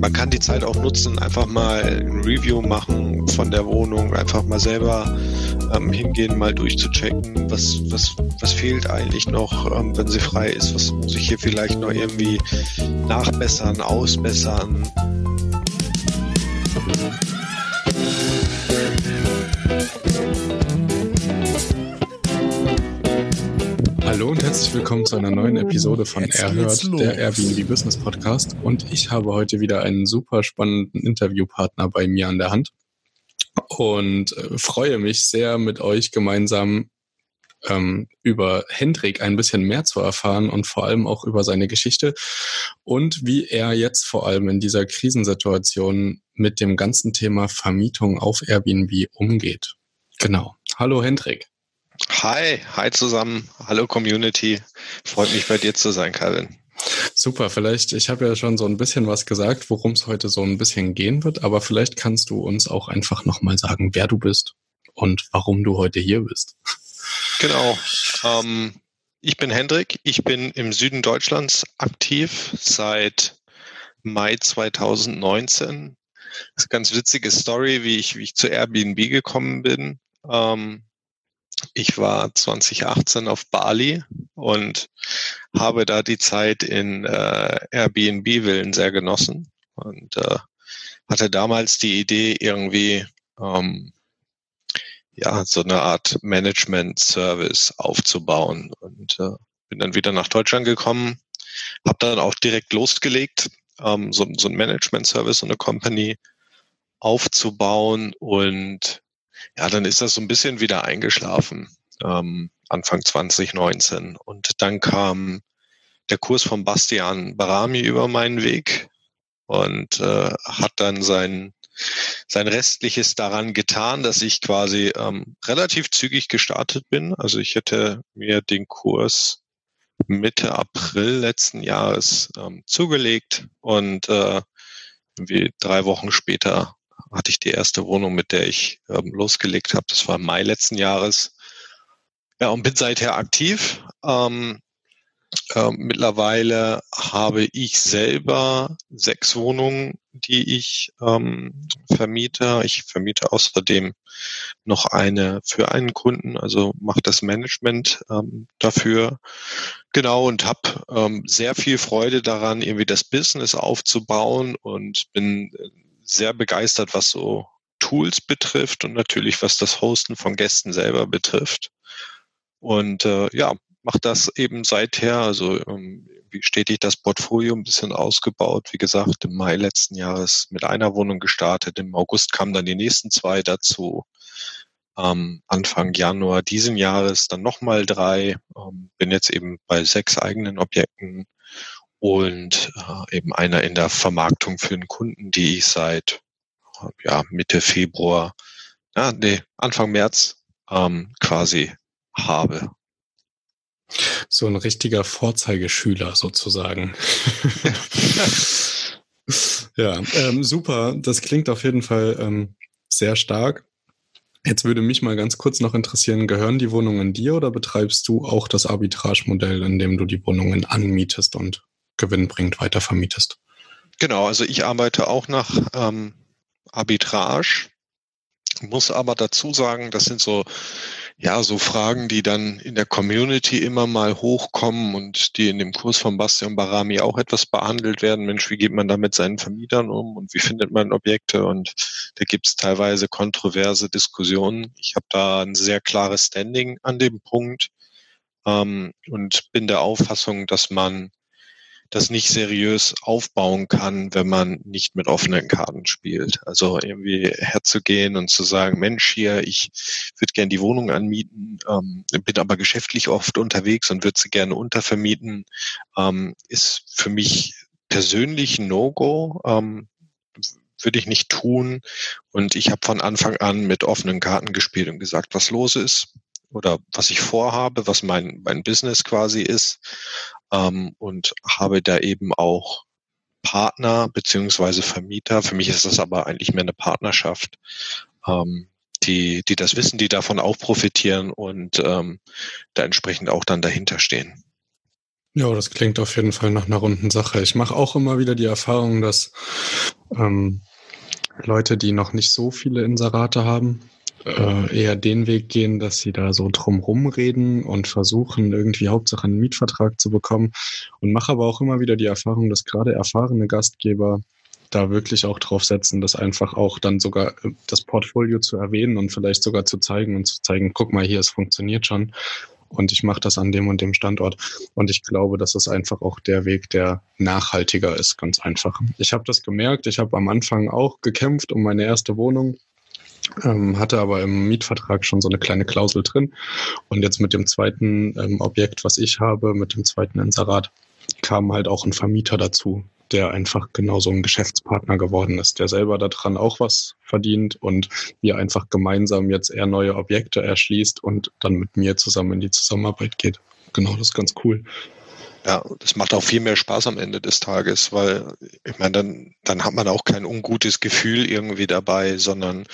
Man kann die Zeit auch nutzen, einfach mal ein Review machen von der Wohnung, einfach mal selber ähm, hingehen, mal durchzuchecken, was, was, was fehlt eigentlich noch, ähm, wenn sie frei ist, was muss ich hier vielleicht noch irgendwie nachbessern, ausbessern. Herzlich willkommen zu einer neuen Episode von Erhört, der Airbnb Business Podcast. Und ich habe heute wieder einen super spannenden Interviewpartner bei mir an der Hand und äh, freue mich sehr, mit euch gemeinsam ähm, über Hendrik ein bisschen mehr zu erfahren und vor allem auch über seine Geschichte und wie er jetzt vor allem in dieser Krisensituation mit dem ganzen Thema Vermietung auf Airbnb umgeht. Genau. Hallo Hendrik. Hi, hi zusammen. Hallo Community. Freut mich bei dir zu sein, Calvin. Super, vielleicht, ich habe ja schon so ein bisschen was gesagt, worum es heute so ein bisschen gehen wird, aber vielleicht kannst du uns auch einfach nochmal sagen, wer du bist und warum du heute hier bist. Genau. Ähm, ich bin Hendrik, ich bin im Süden Deutschlands aktiv seit Mai 2019. Das ist eine ganz witzige Story, wie ich, wie ich zu Airbnb gekommen bin. Ähm, ich war 2018 auf Bali und habe da die Zeit in äh, Airbnb-Villen sehr genossen und äh, hatte damals die Idee, irgendwie ähm, ja so eine Art Management-Service aufzubauen und äh, bin dann wieder nach Deutschland gekommen, habe dann auch direkt losgelegt, ähm, so, so ein Management-Service, so eine Company aufzubauen und ja, dann ist das so ein bisschen wieder eingeschlafen, ähm, Anfang 2019. Und dann kam der Kurs von Bastian Barami über meinen Weg und äh, hat dann sein, sein Restliches daran getan, dass ich quasi ähm, relativ zügig gestartet bin. Also ich hätte mir den Kurs Mitte April letzten Jahres ähm, zugelegt und äh, wie drei Wochen später hatte ich die erste Wohnung, mit der ich ähm, losgelegt habe. Das war im Mai letzten Jahres. Ja, und bin seither aktiv. Ähm, äh, mittlerweile habe ich selber sechs Wohnungen, die ich ähm, vermiete. Ich vermiete außerdem noch eine für einen Kunden, also mache das Management ähm, dafür. Genau und habe ähm, sehr viel Freude daran, irgendwie das Business aufzubauen und bin äh, sehr begeistert, was so Tools betrifft und natürlich was das Hosten von Gästen selber betrifft. Und äh, ja, macht das eben seither, also ähm, wie stetig das Portfolio ein bisschen ausgebaut. Wie gesagt, im Mai letzten Jahres mit einer Wohnung gestartet. Im August kamen dann die nächsten zwei dazu. Ähm, Anfang Januar diesen Jahres dann nochmal drei. Ähm, bin jetzt eben bei sechs eigenen Objekten und äh, eben einer in der Vermarktung für den Kunden, die ich seit ja, Mitte Februar, ja, nee, Anfang März ähm, quasi habe. So ein richtiger Vorzeigeschüler sozusagen. ja, ähm, super. Das klingt auf jeden Fall ähm, sehr stark. Jetzt würde mich mal ganz kurz noch interessieren, gehören die Wohnungen dir oder betreibst du auch das Arbitrage-Modell, in dem du die Wohnungen anmietest und gewinnbringend weiter vermietest. Genau, also ich arbeite auch nach ähm, Arbitrage, muss aber dazu sagen, das sind so ja, so Fragen, die dann in der Community immer mal hochkommen und die in dem Kurs von Bastian Barami auch etwas behandelt werden. Mensch, wie geht man da mit seinen Vermietern um und wie findet man Objekte? Und da gibt es teilweise kontroverse Diskussionen. Ich habe da ein sehr klares Standing an dem Punkt ähm, und bin der Auffassung, dass man das nicht seriös aufbauen kann, wenn man nicht mit offenen Karten spielt. Also irgendwie herzugehen und zu sagen, Mensch, hier, ich würde gerne die Wohnung anmieten, ähm, bin aber geschäftlich oft unterwegs und würde sie gerne untervermieten, ähm, ist für mich persönlich No-Go. Ähm, würde ich nicht tun. Und ich habe von Anfang an mit offenen Karten gespielt und gesagt, was los ist oder was ich vorhabe, was mein, mein Business quasi ist ähm, und habe da eben auch Partner beziehungsweise Vermieter. Für mich ist das aber eigentlich mehr eine Partnerschaft, ähm, die, die das wissen, die davon auch profitieren und ähm, da entsprechend auch dann dahinter stehen. Ja, das klingt auf jeden Fall nach einer runden Sache. Ich mache auch immer wieder die Erfahrung, dass ähm, Leute, die noch nicht so viele Inserate haben, äh, eher den Weg gehen, dass sie da so drumrum reden und versuchen, irgendwie Hauptsache einen Mietvertrag zu bekommen. Und mache aber auch immer wieder die Erfahrung, dass gerade erfahrene Gastgeber da wirklich auch drauf setzen, das einfach auch dann sogar äh, das Portfolio zu erwähnen und vielleicht sogar zu zeigen und zu zeigen, guck mal hier, es funktioniert schon und ich mache das an dem und dem Standort. Und ich glaube, das ist einfach auch der Weg, der nachhaltiger ist, ganz einfach. Ich habe das gemerkt, ich habe am Anfang auch gekämpft um meine erste Wohnung ähm, hatte aber im Mietvertrag schon so eine kleine Klausel drin. Und jetzt mit dem zweiten ähm, Objekt, was ich habe, mit dem zweiten Inserat, kam halt auch ein Vermieter dazu, der einfach genauso ein Geschäftspartner geworden ist, der selber daran auch was verdient und wir einfach gemeinsam jetzt eher neue Objekte erschließt und dann mit mir zusammen in die Zusammenarbeit geht. Genau, das ist ganz cool. Ja, das macht auch viel mehr Spaß am Ende des Tages, weil ich meine, dann, dann hat man auch kein ungutes Gefühl irgendwie dabei, sondern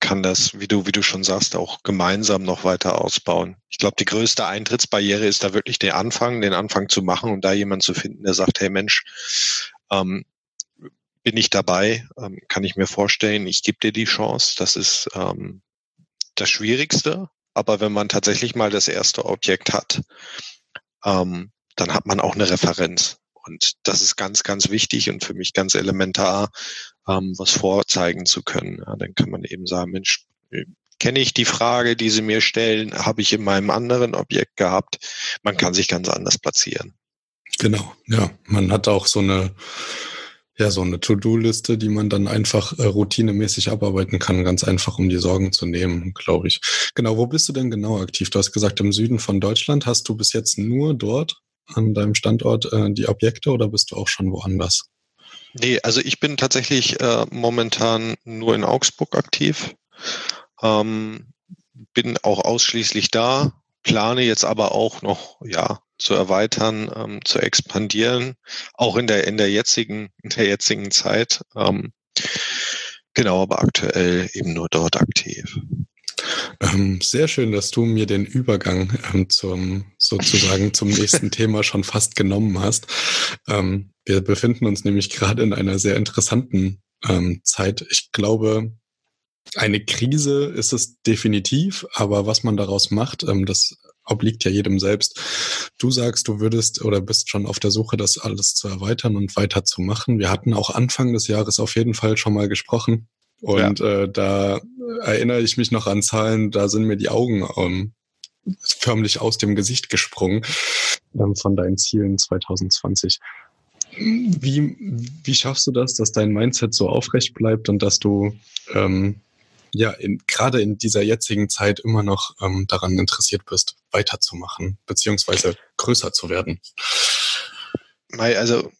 kann das, wie du, wie du schon sagst, auch gemeinsam noch weiter ausbauen. Ich glaube, die größte Eintrittsbarriere ist da wirklich der Anfang, den Anfang zu machen und da jemand zu finden, der sagt, hey Mensch, ähm, bin ich dabei, ähm, kann ich mir vorstellen, ich gebe dir die Chance. Das ist ähm, das Schwierigste. Aber wenn man tatsächlich mal das erste Objekt hat, ähm, dann hat man auch eine Referenz. Und das ist ganz, ganz wichtig und für mich ganz elementar, ähm, was vorzeigen zu können. Ja, dann kann man eben sagen, Mensch, äh, kenne ich die Frage, die Sie mir stellen, habe ich in meinem anderen Objekt gehabt. Man kann sich ganz anders platzieren. Genau, ja. Man hat auch so eine, ja, so eine To-Do-Liste, die man dann einfach äh, routinemäßig abarbeiten kann, ganz einfach, um die Sorgen zu nehmen, glaube ich. Genau, wo bist du denn genau aktiv? Du hast gesagt, im Süden von Deutschland. Hast du bis jetzt nur dort an deinem Standort äh, die Objekte oder bist du auch schon woanders? Nee, also ich bin tatsächlich äh, momentan nur in Augsburg aktiv. Ähm, bin auch ausschließlich da, plane jetzt aber auch noch, ja, zu erweitern, ähm, zu expandieren, auch in der, in der jetzigen, in der jetzigen Zeit. Ähm, genau, aber aktuell eben nur dort aktiv. Ähm, sehr schön, dass du mir den Übergang ähm, zum sozusagen zum nächsten Thema schon fast genommen hast. Ähm, wir befinden uns nämlich gerade in einer sehr interessanten ähm, Zeit. Ich glaube, eine Krise ist es definitiv, aber was man daraus macht, ähm, das obliegt ja jedem selbst. Du sagst, du würdest oder bist schon auf der Suche, das alles zu erweitern und weiterzumachen. Wir hatten auch Anfang des Jahres auf jeden Fall schon mal gesprochen. Und ja. äh, da erinnere ich mich noch an Zahlen, da sind mir die Augen ähm, förmlich aus dem Gesicht gesprungen ähm, von deinen Zielen 2020. Wie, wie schaffst du das, dass dein Mindset so aufrecht bleibt und dass du ähm, ja in, gerade in dieser jetzigen Zeit immer noch ähm, daran interessiert bist, weiterzumachen, beziehungsweise größer zu werden? Also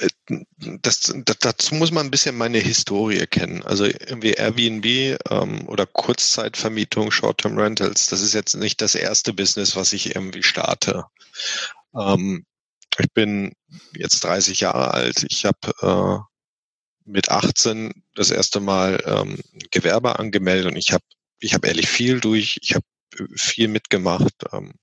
äh, das, das, dazu muss man ein bisschen meine Historie kennen. Also irgendwie Airbnb ähm, oder Kurzzeitvermietung, Short-Term Rentals, das ist jetzt nicht das erste Business, was ich irgendwie starte. Ähm, ich bin jetzt 30 Jahre alt. Ich habe äh, mit 18 das erste Mal ähm, Gewerbe angemeldet und ich habe ich hab ehrlich viel durch. Ich habe viel mitgemacht. Ähm,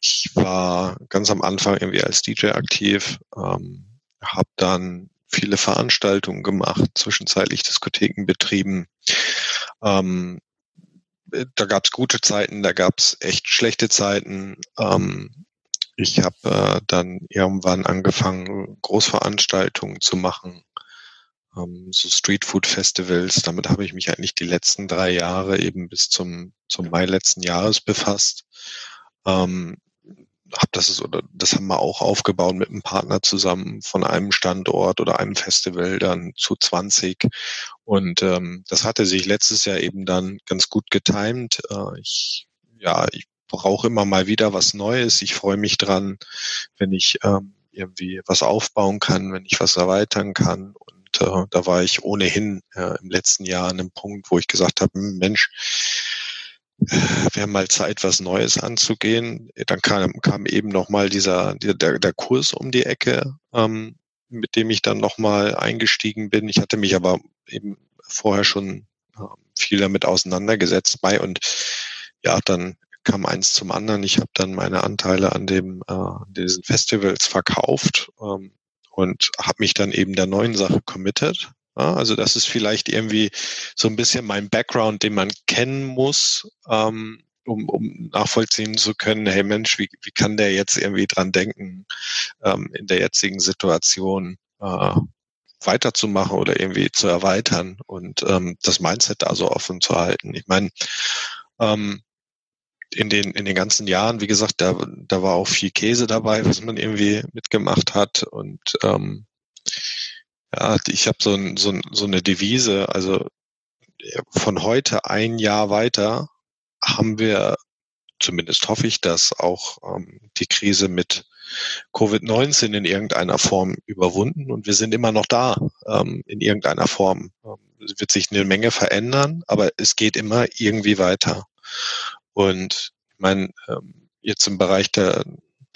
ich war ganz am Anfang irgendwie als DJ aktiv, ähm, habe dann viele Veranstaltungen gemacht, zwischenzeitlich Diskotheken betrieben, ähm, da gab es gute Zeiten, da gab es echt schlechte Zeiten. Ähm, ich habe äh, dann irgendwann angefangen, Großveranstaltungen zu machen, ähm, so Streetfood-Festivals. Damit habe ich mich eigentlich die letzten drei Jahre eben bis zum, zum Mai letzten Jahres befasst. Ähm, hab das oder das haben wir auch aufgebaut mit einem Partner zusammen von einem Standort oder einem Festival dann zu 20. Und ähm, das hatte sich letztes Jahr eben dann ganz gut getimt. Äh, ich, ja, ich brauche immer mal wieder was Neues. Ich freue mich dran, wenn ich ähm, irgendwie was aufbauen kann, wenn ich was erweitern kann. Und äh, da war ich ohnehin äh, im letzten Jahr an einem Punkt, wo ich gesagt habe, hm, Mensch, wäre mal Zeit, was Neues anzugehen. Dann kam, kam eben nochmal dieser, der, der Kurs um die Ecke, ähm, mit dem ich dann nochmal eingestiegen bin. Ich hatte mich aber eben vorher schon äh, viel damit auseinandergesetzt bei und ja, dann kam eins zum anderen. Ich habe dann meine Anteile an dem äh, diesen Festivals verkauft ähm, und habe mich dann eben der neuen Sache committed also das ist vielleicht irgendwie so ein bisschen mein Background, den man kennen muss, ähm, um, um nachvollziehen zu können, hey Mensch, wie, wie kann der jetzt irgendwie dran denken, ähm, in der jetzigen Situation äh, weiterzumachen oder irgendwie zu erweitern und ähm, das Mindset da so offen zu halten. Ich meine, ähm, in den, in den ganzen Jahren, wie gesagt, da, da war auch viel Käse dabei, was man irgendwie mitgemacht hat und ähm, ja, ich habe so, ein, so, so eine Devise, also von heute ein Jahr weiter haben wir, zumindest hoffe ich, dass auch ähm, die Krise mit Covid-19 in irgendeiner Form überwunden und wir sind immer noch da ähm, in irgendeiner Form. Ähm, es wird sich eine Menge verändern, aber es geht immer irgendwie weiter. Und ich meine, ähm, jetzt im Bereich der,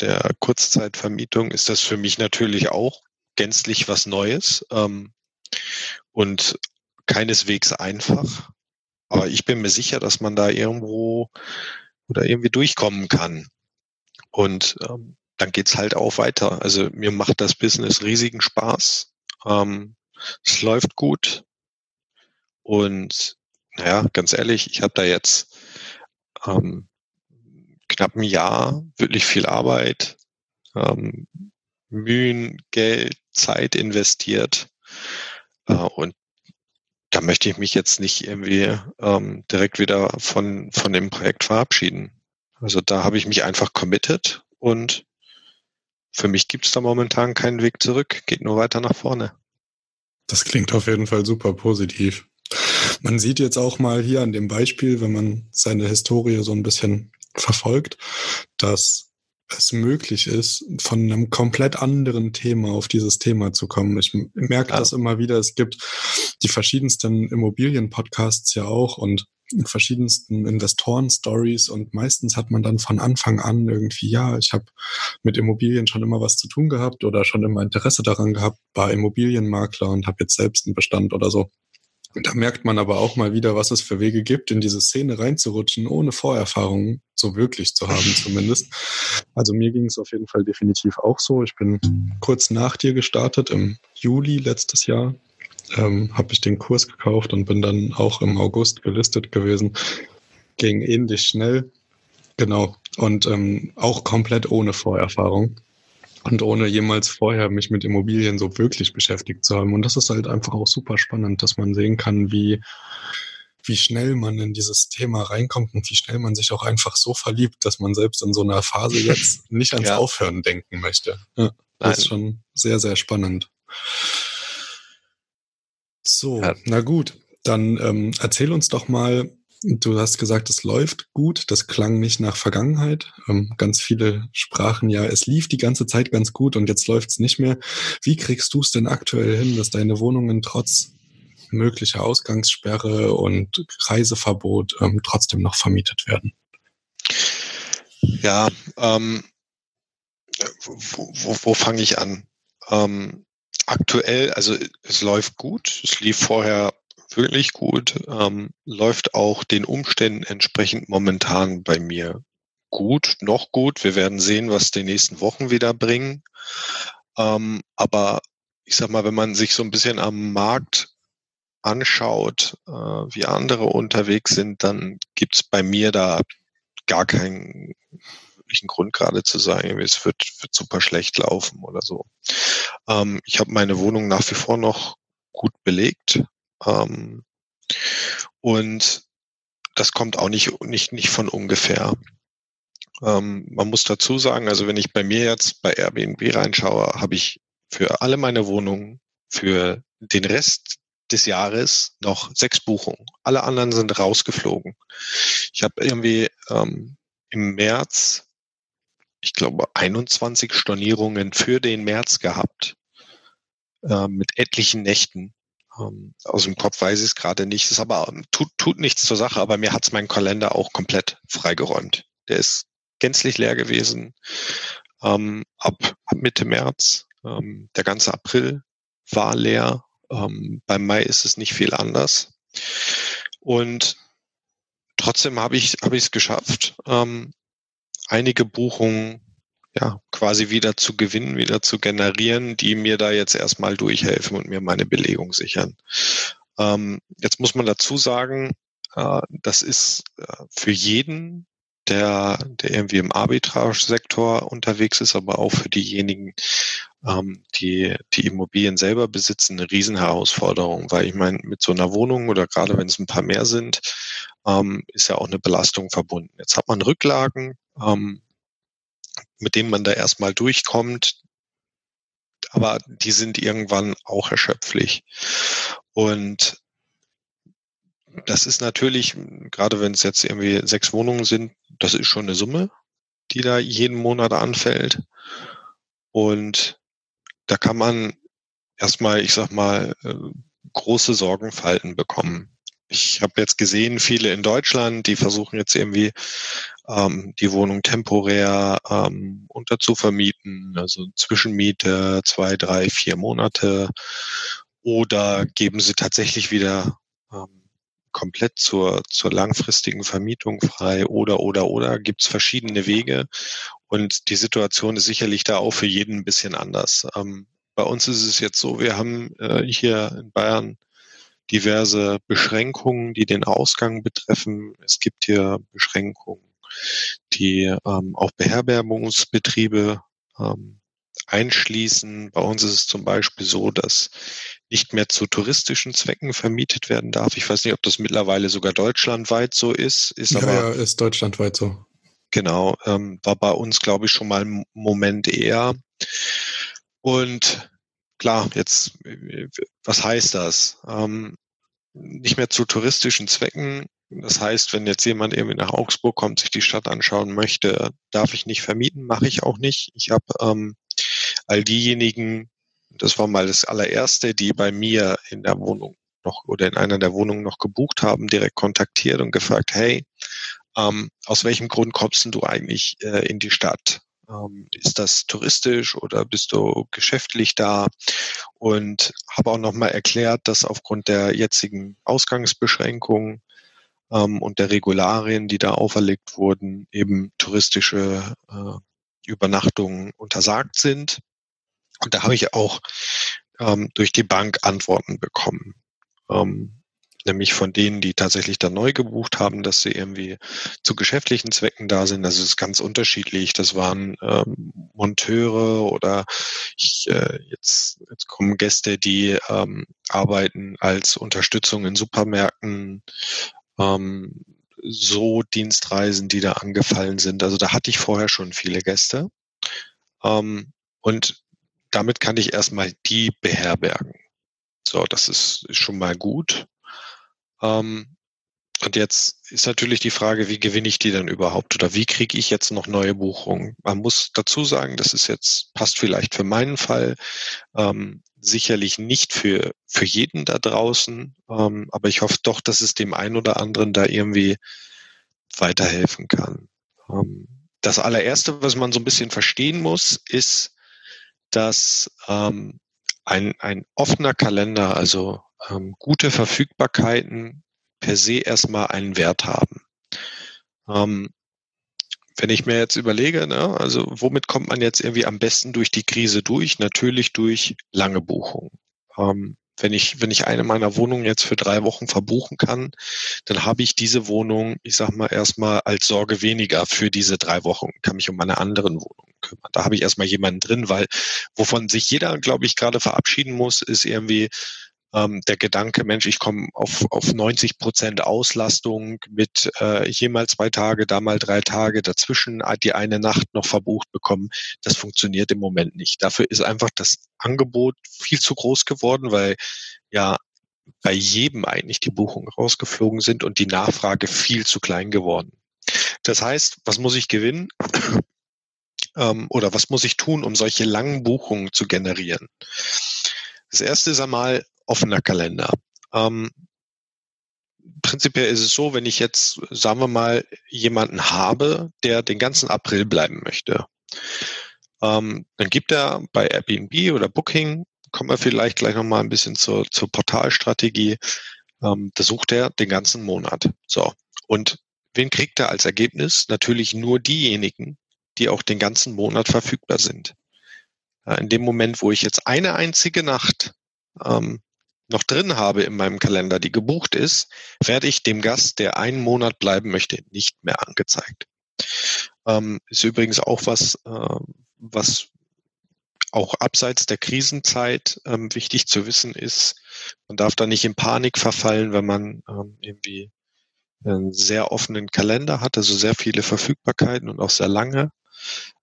der Kurzzeitvermietung ist das für mich natürlich auch gänzlich was Neues ähm, und keineswegs einfach. Aber ich bin mir sicher, dass man da irgendwo oder irgendwie durchkommen kann. Und ähm, dann geht's halt auch weiter. Also mir macht das Business riesigen Spaß. Ähm, es läuft gut. Und naja, ganz ehrlich, ich habe da jetzt ähm, knapp ein Jahr wirklich viel Arbeit, ähm, Mühen, Geld, Zeit investiert. Äh, und da möchte ich mich jetzt nicht irgendwie ähm, direkt wieder von, von dem Projekt verabschieden. Also da habe ich mich einfach committed und für mich gibt es da momentan keinen Weg zurück, geht nur weiter nach vorne. Das klingt auf jeden Fall super positiv. Man sieht jetzt auch mal hier an dem Beispiel, wenn man seine Historie so ein bisschen verfolgt, dass es möglich ist, von einem komplett anderen Thema auf dieses Thema zu kommen. Ich merke ja. das immer wieder. Es gibt die verschiedensten Immobilien-Podcasts ja auch und verschiedensten Investoren-Stories und meistens hat man dann von Anfang an irgendwie, ja, ich habe mit Immobilien schon immer was zu tun gehabt oder schon immer Interesse daran gehabt, war Immobilienmakler und habe jetzt selbst einen Bestand oder so. Da merkt man aber auch mal wieder, was es für Wege gibt, in diese Szene reinzurutschen, ohne Vorerfahrungen so wirklich zu haben zumindest. Also mir ging es auf jeden Fall definitiv auch so. Ich bin kurz nach dir gestartet, im Juli letztes Jahr ähm, habe ich den Kurs gekauft und bin dann auch im August gelistet gewesen. Ging ähnlich schnell. Genau. Und ähm, auch komplett ohne Vorerfahrung und ohne jemals vorher mich mit Immobilien so wirklich beschäftigt zu haben. Und das ist halt einfach auch super spannend, dass man sehen kann, wie, wie schnell man in dieses Thema reinkommt und wie schnell man sich auch einfach so verliebt, dass man selbst in so einer Phase jetzt nicht ans ja. Aufhören denken möchte. Ja, das ist schon sehr, sehr spannend. So, ja. na gut, dann ähm, erzähl uns doch mal, Du hast gesagt, es läuft gut. Das klang nicht nach Vergangenheit. Ähm, ganz viele sprachen ja, es lief die ganze Zeit ganz gut und jetzt läuft es nicht mehr. Wie kriegst du es denn aktuell hin, dass deine Wohnungen trotz möglicher Ausgangssperre und Reiseverbot ähm, trotzdem noch vermietet werden? Ja, ähm, wo, wo, wo fange ich an? Ähm, aktuell, also es läuft gut. Es lief vorher wirklich gut, ähm, läuft auch den Umständen entsprechend momentan bei mir gut, noch gut. Wir werden sehen, was die nächsten Wochen wieder bringen. Ähm, aber ich sag mal, wenn man sich so ein bisschen am Markt anschaut, äh, wie andere unterwegs sind, dann gibt's bei mir da gar keinen wirklichen Grund gerade zu sagen, es wird, wird super schlecht laufen oder so. Ähm, ich habe meine Wohnung nach wie vor noch gut belegt. Ähm, und das kommt auch nicht, nicht, nicht von ungefähr. Ähm, man muss dazu sagen, also wenn ich bei mir jetzt bei Airbnb reinschaue, habe ich für alle meine Wohnungen für den Rest des Jahres noch sechs Buchungen. Alle anderen sind rausgeflogen. Ich habe irgendwie ähm, im März, ich glaube, 21 Stornierungen für den März gehabt, äh, mit etlichen Nächten. Ähm, aus dem Kopf weiß ich es gerade nicht. Es aber ähm, tut, tut nichts zur Sache, aber mir hat es mein Kalender auch komplett freigeräumt. Der ist gänzlich leer gewesen ähm, ab, ab Mitte März. Ähm, der ganze April war leer. Ähm, beim Mai ist es nicht viel anders. Und trotzdem habe ich habe ich es geschafft, ähm, einige Buchungen ja, quasi wieder zu gewinnen, wieder zu generieren, die mir da jetzt erstmal durchhelfen und mir meine Belegung sichern. Ähm, jetzt muss man dazu sagen, äh, das ist äh, für jeden, der, der irgendwie im Arbitrage-Sektor unterwegs ist, aber auch für diejenigen, ähm, die die Immobilien selber besitzen, eine Riesenherausforderung, weil ich meine, mit so einer Wohnung oder gerade wenn es ein paar mehr sind, ähm, ist ja auch eine Belastung verbunden. Jetzt hat man Rücklagen, ähm, mit dem man da erstmal durchkommt. Aber die sind irgendwann auch erschöpflich. Und das ist natürlich, gerade wenn es jetzt irgendwie sechs Wohnungen sind, das ist schon eine Summe, die da jeden Monat anfällt. Und da kann man erstmal, ich sag mal, äh, große Sorgenfalten bekommen ich habe jetzt gesehen, viele in Deutschland, die versuchen jetzt irgendwie ähm, die Wohnung temporär ähm, unterzuvermieten, also Zwischenmiete zwei, drei, vier Monate oder geben sie tatsächlich wieder ähm, komplett zur, zur langfristigen Vermietung frei oder, oder, oder gibt es verschiedene Wege. Und die Situation ist sicherlich da auch für jeden ein bisschen anders. Ähm, bei uns ist es jetzt so, wir haben äh, hier in Bayern diverse Beschränkungen, die den Ausgang betreffen. Es gibt hier Beschränkungen, die ähm, auch Beherbergungsbetriebe ähm, einschließen. Bei uns ist es zum Beispiel so, dass nicht mehr zu touristischen Zwecken vermietet werden darf. Ich weiß nicht, ob das mittlerweile sogar deutschlandweit so ist. ist ja, aber, ja, ist deutschlandweit so. Genau, ähm, war bei uns, glaube ich, schon mal ein Moment eher. Und klar, jetzt, was heißt das? Ähm, nicht mehr zu touristischen Zwecken. Das heißt, wenn jetzt jemand irgendwie nach Augsburg kommt, sich die Stadt anschauen möchte, darf ich nicht vermieten, mache ich auch nicht. Ich habe ähm, all diejenigen, das war mal das allererste, die bei mir in der Wohnung noch oder in einer der Wohnungen noch gebucht haben, direkt kontaktiert und gefragt, hey, ähm, aus welchem Grund kommst du eigentlich äh, in die Stadt? Ähm, ist das touristisch oder bist du geschäftlich da? Und habe auch nochmal erklärt, dass aufgrund der jetzigen Ausgangsbeschränkungen ähm, und der Regularien, die da auferlegt wurden, eben touristische äh, Übernachtungen untersagt sind. Und da habe ich auch ähm, durch die Bank Antworten bekommen. Ähm, nämlich von denen, die tatsächlich dann neu gebucht haben, dass sie irgendwie zu geschäftlichen Zwecken da sind. Das ist ganz unterschiedlich. Das waren ähm, Monteure oder ich, äh, jetzt, jetzt kommen Gäste, die ähm, arbeiten als Unterstützung in Supermärkten. Ähm, so Dienstreisen, die da angefallen sind. Also da hatte ich vorher schon viele Gäste. Ähm, und damit kann ich erstmal die beherbergen. So, das ist schon mal gut. Ähm, und jetzt ist natürlich die Frage, wie gewinne ich die dann überhaupt oder wie kriege ich jetzt noch neue Buchungen? Man muss dazu sagen, das ist jetzt, passt vielleicht für meinen Fall, ähm, sicherlich nicht für, für jeden da draußen, ähm, aber ich hoffe doch, dass es dem einen oder anderen da irgendwie weiterhelfen kann. Ähm, das allererste, was man so ein bisschen verstehen muss, ist, dass ähm, ein, ein offener Kalender, also ähm, gute Verfügbarkeiten per se erstmal einen Wert haben. Ähm, wenn ich mir jetzt überlege, ne, also womit kommt man jetzt irgendwie am besten durch die Krise durch? Natürlich durch lange Buchungen. Ähm, Wenn ich, wenn ich eine meiner Wohnungen jetzt für drei Wochen verbuchen kann, dann habe ich diese Wohnung, ich sag mal, erstmal als Sorge weniger für diese drei Wochen, kann mich um meine anderen Wohnungen kümmern. Da habe ich erstmal jemanden drin, weil wovon sich jeder, glaube ich, gerade verabschieden muss, ist irgendwie, ähm, der Gedanke, Mensch, ich komme auf, auf 90 Prozent Auslastung mit äh, hier mal zwei Tage, da mal drei Tage, dazwischen die eine Nacht noch verbucht bekommen, das funktioniert im Moment nicht. Dafür ist einfach das Angebot viel zu groß geworden, weil ja bei jedem eigentlich die Buchungen rausgeflogen sind und die Nachfrage viel zu klein geworden. Das heißt, was muss ich gewinnen? ähm, oder was muss ich tun, um solche langen Buchungen zu generieren? Das erste ist einmal offener Kalender. Ähm, prinzipiell ist es so, wenn ich jetzt, sagen wir mal, jemanden habe, der den ganzen April bleiben möchte, ähm, dann gibt er bei Airbnb oder Booking, kommen wir vielleicht gleich nochmal ein bisschen zur, zur Portalstrategie, ähm, da sucht er den ganzen Monat. So. Und wen kriegt er als Ergebnis? Natürlich nur diejenigen, die auch den ganzen Monat verfügbar sind. In dem Moment, wo ich jetzt eine einzige Nacht ähm, noch drin habe in meinem Kalender, die gebucht ist, werde ich dem Gast, der einen Monat bleiben möchte, nicht mehr angezeigt. Ähm, ist übrigens auch was, äh, was auch abseits der Krisenzeit ähm, wichtig zu wissen ist. Man darf da nicht in Panik verfallen, wenn man ähm, irgendwie einen sehr offenen Kalender hat, also sehr viele Verfügbarkeiten und auch sehr lange.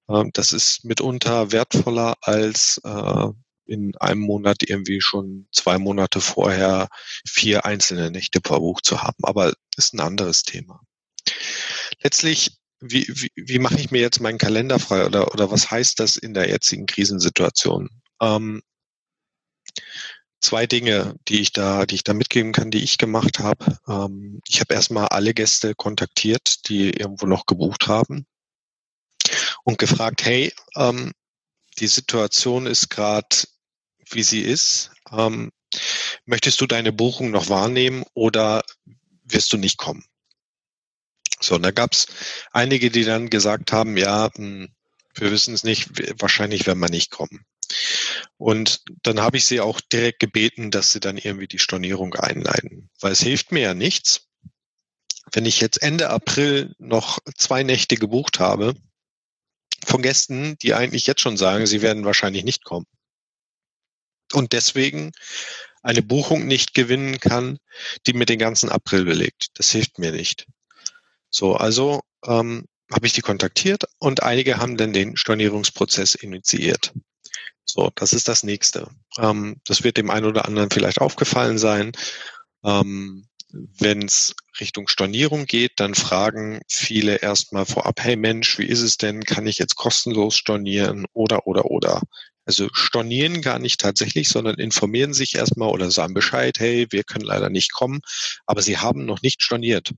Ähm, das ist mitunter wertvoller als äh, in einem Monat irgendwie schon zwei Monate vorher vier einzelne Nächte verbucht zu haben. Aber ist ein anderes Thema. Letztlich, wie, wie, wie mache ich mir jetzt meinen Kalender frei oder, oder was heißt das in der jetzigen Krisensituation? Ähm, zwei Dinge, die ich da, die ich da mitgeben kann, die ich gemacht habe. Ähm, ich habe erstmal alle Gäste kontaktiert, die irgendwo noch gebucht haben und gefragt, hey, ähm, die Situation ist gerade wie sie ist. Ähm, möchtest du deine Buchung noch wahrnehmen oder wirst du nicht kommen? So, und da gab es einige, die dann gesagt haben, ja, hm, wir wissen es nicht, wahrscheinlich werden wir nicht kommen. Und dann habe ich sie auch direkt gebeten, dass sie dann irgendwie die Stornierung einleiten, weil es hilft mir ja nichts, wenn ich jetzt Ende April noch zwei Nächte gebucht habe von Gästen, die eigentlich jetzt schon sagen, sie werden wahrscheinlich nicht kommen und deswegen eine Buchung nicht gewinnen kann, die mir den ganzen April belegt. Das hilft mir nicht. So, also ähm, habe ich die kontaktiert und einige haben dann den Stornierungsprozess initiiert. So, das ist das nächste. Ähm, das wird dem einen oder anderen vielleicht aufgefallen sein. Ähm, Wenn es Richtung Stornierung geht, dann fragen viele erstmal vorab, hey Mensch, wie ist es denn? Kann ich jetzt kostenlos stornieren oder oder oder? Also stornieren gar nicht tatsächlich, sondern informieren sich erstmal oder sagen Bescheid, hey, wir können leider nicht kommen, aber sie haben noch nicht storniert.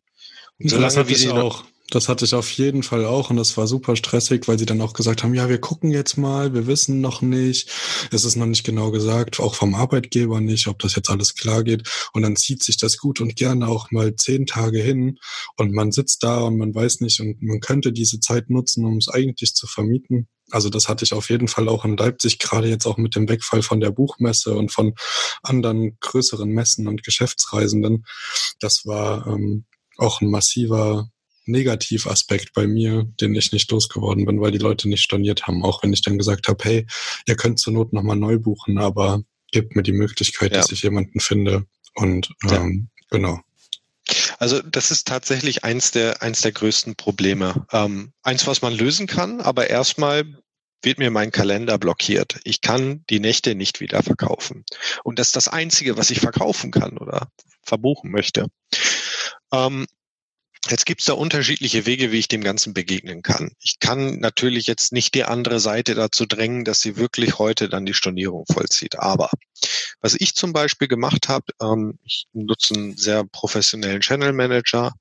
Und solange das wie sie auch. Das hatte ich auf jeden Fall auch und das war super stressig, weil sie dann auch gesagt haben, ja, wir gucken jetzt mal, wir wissen noch nicht, es ist noch nicht genau gesagt, auch vom Arbeitgeber nicht, ob das jetzt alles klar geht. Und dann zieht sich das gut und gerne auch mal zehn Tage hin und man sitzt da und man weiß nicht und man könnte diese Zeit nutzen, um es eigentlich zu vermieten. Also das hatte ich auf jeden Fall auch in Leipzig, gerade jetzt auch mit dem Wegfall von der Buchmesse und von anderen größeren Messen und Geschäftsreisenden. Das war ähm, auch ein massiver Negativaspekt bei mir, den ich nicht losgeworden bin, weil die Leute nicht storniert haben. Auch wenn ich dann gesagt habe, hey, ihr könnt zur Not nochmal neu buchen, aber gebt mir die Möglichkeit, ja. dass ich jemanden finde. Und ähm, ja. genau. Also das ist tatsächlich eins der, eins der größten Probleme. Ähm, eins, was man lösen kann, aber erstmal wird mir mein Kalender blockiert. Ich kann die Nächte nicht wieder verkaufen. Und das ist das Einzige, was ich verkaufen kann oder verbuchen möchte. Ähm, Jetzt gibt es da unterschiedliche Wege, wie ich dem Ganzen begegnen kann. Ich kann natürlich jetzt nicht die andere Seite dazu drängen, dass sie wirklich heute dann die Stornierung vollzieht. Aber was ich zum Beispiel gemacht habe, ähm, ich nutze einen sehr professionellen Channel Manager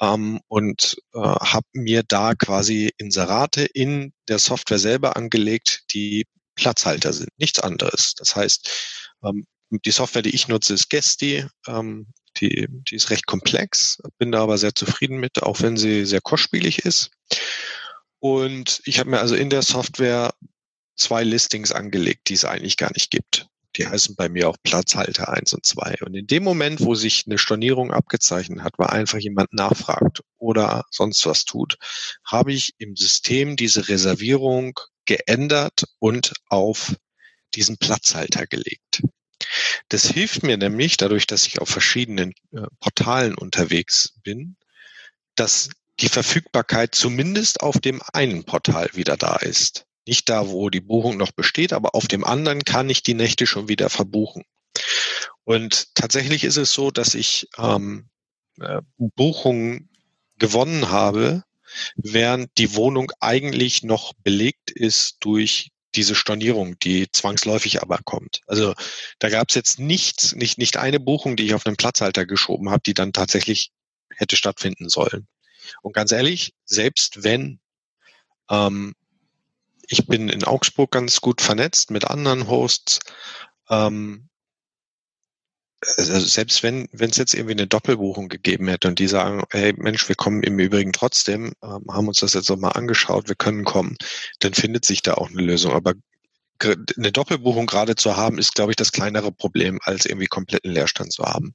ähm, und äh, habe mir da quasi Inserate in der Software selber angelegt, die Platzhalter sind, nichts anderes. Das heißt, ähm, die Software, die ich nutze, ist Gesti. Ähm, die, die ist recht komplex, bin da aber sehr zufrieden mit, auch wenn sie sehr kostspielig ist. Und ich habe mir also in der Software zwei Listings angelegt, die es eigentlich gar nicht gibt. Die heißen bei mir auch Platzhalter eins und zwei. Und in dem Moment, wo sich eine Stornierung abgezeichnet hat, weil einfach jemand nachfragt oder sonst was tut, habe ich im System diese Reservierung geändert und auf diesen Platzhalter gelegt. Das hilft mir nämlich, dadurch, dass ich auf verschiedenen äh, Portalen unterwegs bin, dass die Verfügbarkeit zumindest auf dem einen Portal wieder da ist. Nicht da, wo die Buchung noch besteht, aber auf dem anderen kann ich die Nächte schon wieder verbuchen. Und tatsächlich ist es so, dass ich ähm, äh, Buchungen gewonnen habe, während die Wohnung eigentlich noch belegt ist durch diese Stornierung, die zwangsläufig aber kommt. Also da gab es jetzt nichts, nicht, nicht eine Buchung, die ich auf einen Platzhalter geschoben habe, die dann tatsächlich hätte stattfinden sollen. Und ganz ehrlich, selbst wenn ähm, ich bin in Augsburg ganz gut vernetzt mit anderen Hosts, ähm, also selbst wenn wenn es jetzt irgendwie eine Doppelbuchung gegeben hätte und die sagen, hey Mensch, wir kommen im Übrigen trotzdem, ähm, haben uns das jetzt nochmal angeschaut, wir können kommen, dann findet sich da auch eine Lösung. Aber eine Doppelbuchung gerade zu haben, ist, glaube ich, das kleinere Problem, als irgendwie kompletten Leerstand zu haben.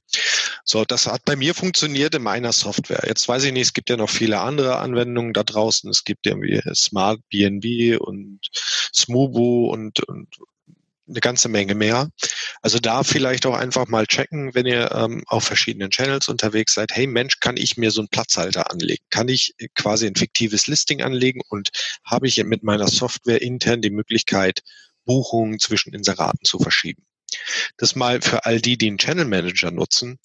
So, das hat bei mir funktioniert in meiner Software. Jetzt weiß ich nicht, es gibt ja noch viele andere Anwendungen da draußen. Es gibt irgendwie Smart BNB und Smubu und, und eine ganze Menge mehr. Also da vielleicht auch einfach mal checken, wenn ihr ähm, auf verschiedenen Channels unterwegs seid. Hey Mensch, kann ich mir so einen Platzhalter anlegen? Kann ich quasi ein fiktives Listing anlegen und habe ich mit meiner Software intern die Möglichkeit, Buchungen zwischen Inseraten zu verschieben? Das mal für all die, die einen Channel Manager nutzen.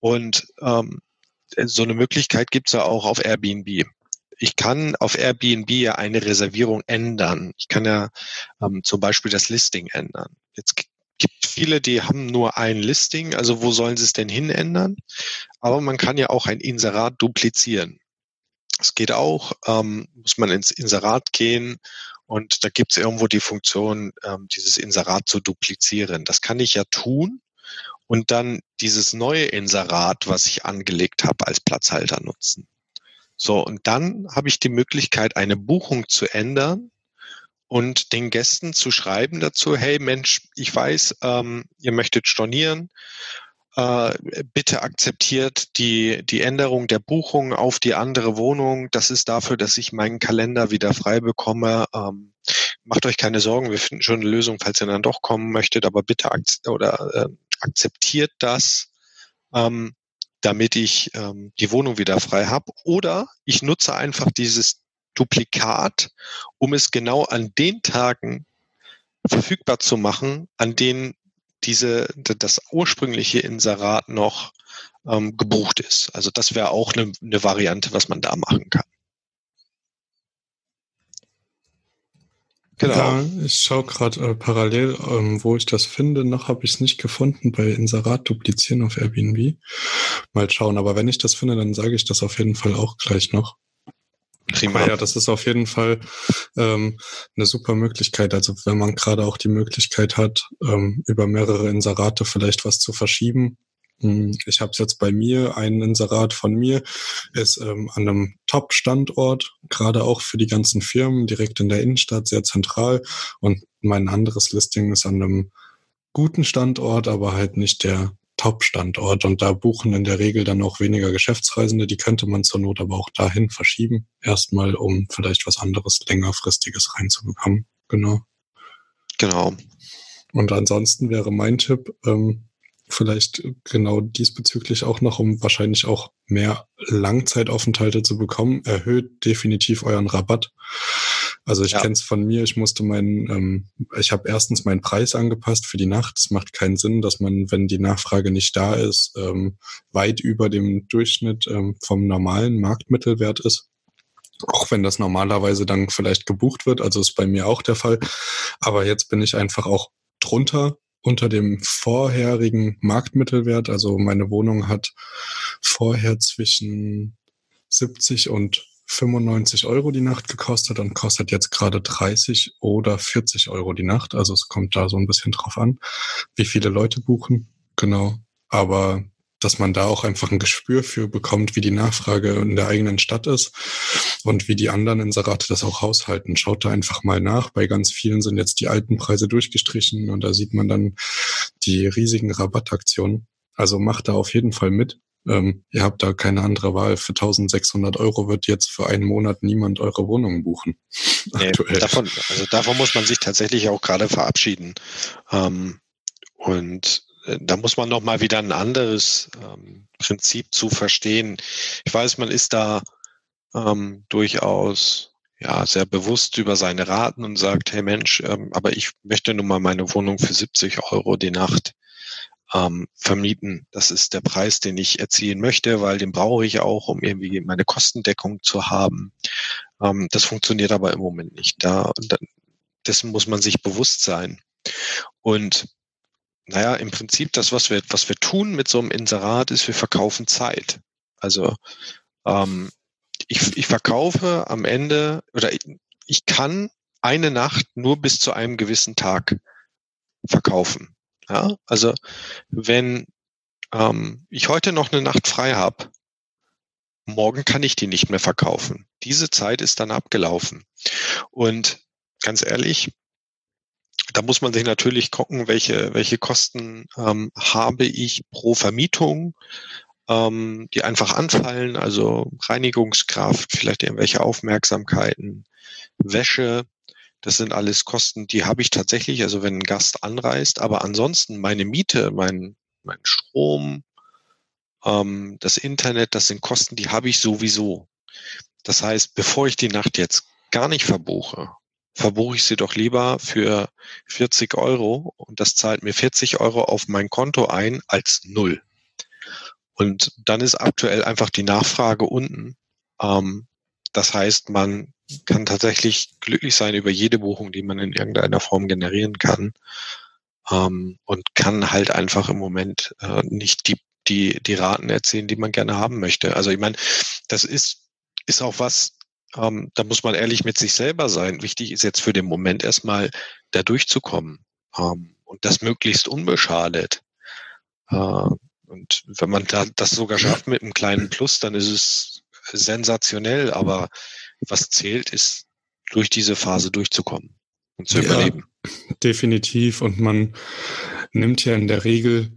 Und ähm, so eine Möglichkeit gibt es ja auch auf Airbnb ich kann auf Airbnb ja eine Reservierung ändern. Ich kann ja ähm, zum Beispiel das Listing ändern. Jetzt gibt viele, die haben nur ein Listing, also wo sollen sie es denn hin ändern? Aber man kann ja auch ein Inserat duplizieren. Es geht auch, ähm, muss man ins Inserat gehen und da gibt es irgendwo die Funktion, ähm, dieses Inserat zu duplizieren. Das kann ich ja tun und dann dieses neue Inserat, was ich angelegt habe, als Platzhalter nutzen. So, und dann habe ich die Möglichkeit, eine Buchung zu ändern und den Gästen zu schreiben dazu, hey Mensch, ich weiß, ähm, ihr möchtet stornieren, äh, bitte akzeptiert die, die Änderung der Buchung auf die andere Wohnung. Das ist dafür, dass ich meinen Kalender wieder frei bekomme. Ähm, macht euch keine Sorgen, wir finden schon eine Lösung, falls ihr dann doch kommen möchtet, aber bitte ak oder äh, akzeptiert das. Ähm, damit ich ähm, die Wohnung wieder frei habe. Oder ich nutze einfach dieses Duplikat, um es genau an den Tagen verfügbar zu machen, an denen diese, das ursprüngliche Inserat noch ähm, gebucht ist. Also das wäre auch eine, eine Variante, was man da machen kann. Genau. Ja, ich schaue gerade äh, parallel, ähm, wo ich das finde. Noch habe ich es nicht gefunden bei Inserat duplizieren auf Airbnb. Mal schauen. Aber wenn ich das finde, dann sage ich das auf jeden Fall auch gleich noch. Prima. ja, das ist auf jeden Fall ähm, eine super Möglichkeit. Also wenn man gerade auch die Möglichkeit hat, ähm, über mehrere Inserate vielleicht was zu verschieben, hm, ich habe es jetzt bei mir, ein Inserat von mir ist ähm, an einem Top-Standort, gerade auch für die ganzen Firmen, direkt in der Innenstadt, sehr zentral. Und mein anderes Listing ist an einem guten Standort, aber halt nicht der Top-Standort. Und da buchen in der Regel dann auch weniger Geschäftsreisende. Die könnte man zur Not aber auch dahin verschieben. Erstmal, um vielleicht was anderes längerfristiges reinzubekommen. Genau. Genau. Und ansonsten wäre mein Tipp, ähm, vielleicht genau diesbezüglich auch noch, um wahrscheinlich auch mehr Langzeitaufenthalte zu bekommen, erhöht definitiv euren Rabatt. Also ich ja. kenne es von mir, ich musste meinen, ähm, ich habe erstens meinen Preis angepasst für die Nacht. Es macht keinen Sinn, dass man, wenn die Nachfrage nicht da ist, ähm, weit über dem Durchschnitt ähm, vom normalen Marktmittelwert ist. Auch wenn das normalerweise dann vielleicht gebucht wird, also ist bei mir auch der Fall. Aber jetzt bin ich einfach auch drunter unter dem vorherigen Marktmittelwert. Also meine Wohnung hat vorher zwischen 70 und 95 Euro die Nacht gekostet und kostet jetzt gerade 30 oder 40 Euro die Nacht. Also es kommt da so ein bisschen drauf an, wie viele Leute buchen. Genau. Aber dass man da auch einfach ein Gespür für bekommt, wie die Nachfrage in der eigenen Stadt ist und wie die anderen Inserate das auch haushalten. Schaut da einfach mal nach. Bei ganz vielen sind jetzt die alten Preise durchgestrichen und da sieht man dann die riesigen Rabattaktionen. Also macht da auf jeden Fall mit. Ähm, ihr habt da keine andere Wahl. Für 1600 Euro wird jetzt für einen Monat niemand eure Wohnung buchen. Nee, davon, also davon muss man sich tatsächlich auch gerade verabschieden. Ähm, und äh, da muss man noch mal wieder ein anderes ähm, Prinzip zu verstehen. Ich weiß, man ist da ähm, durchaus ja sehr bewusst über seine Raten und sagt, hey Mensch, ähm, aber ich möchte nun mal meine Wohnung für 70 Euro die Nacht ähm, vermieten. Das ist der Preis, den ich erzielen möchte, weil den brauche ich auch, um irgendwie meine Kostendeckung zu haben. Ähm, das funktioniert aber im Moment nicht. Da, da dessen muss man sich bewusst sein. Und naja, im Prinzip das, was wir, was wir tun mit so einem Inserat, ist, wir verkaufen Zeit. Also ähm, ich, ich verkaufe am Ende oder ich, ich kann eine Nacht nur bis zu einem gewissen Tag verkaufen. Ja, also wenn ähm, ich heute noch eine Nacht frei habe, morgen kann ich die nicht mehr verkaufen. Diese Zeit ist dann abgelaufen. Und ganz ehrlich, da muss man sich natürlich gucken, welche, welche Kosten ähm, habe ich pro Vermietung, ähm, die einfach anfallen, also Reinigungskraft, vielleicht irgendwelche Aufmerksamkeiten, Wäsche, das sind alles Kosten, die habe ich tatsächlich, also wenn ein Gast anreist, aber ansonsten meine Miete, mein, mein Strom, ähm, das Internet, das sind Kosten, die habe ich sowieso. Das heißt, bevor ich die Nacht jetzt gar nicht verbuche, verbuche ich sie doch lieber für 40 Euro und das zahlt mir 40 Euro auf mein Konto ein als null. Und dann ist aktuell einfach die Nachfrage unten. Ähm, das heißt, man kann tatsächlich glücklich sein über jede Buchung, die man in irgendeiner Form generieren kann. Ähm, und kann halt einfach im Moment äh, nicht die, die, die Raten erzielen, die man gerne haben möchte. Also ich meine, das ist, ist auch was, ähm, da muss man ehrlich mit sich selber sein. Wichtig ist jetzt für den Moment erstmal da durchzukommen. Ähm, und das möglichst unbeschadet. Äh, und wenn man da das sogar schafft mit einem kleinen Plus, dann ist es sensationell. Aber was zählt, ist durch diese Phase durchzukommen und zu ja, überleben. Definitiv. Und man nimmt ja in der Regel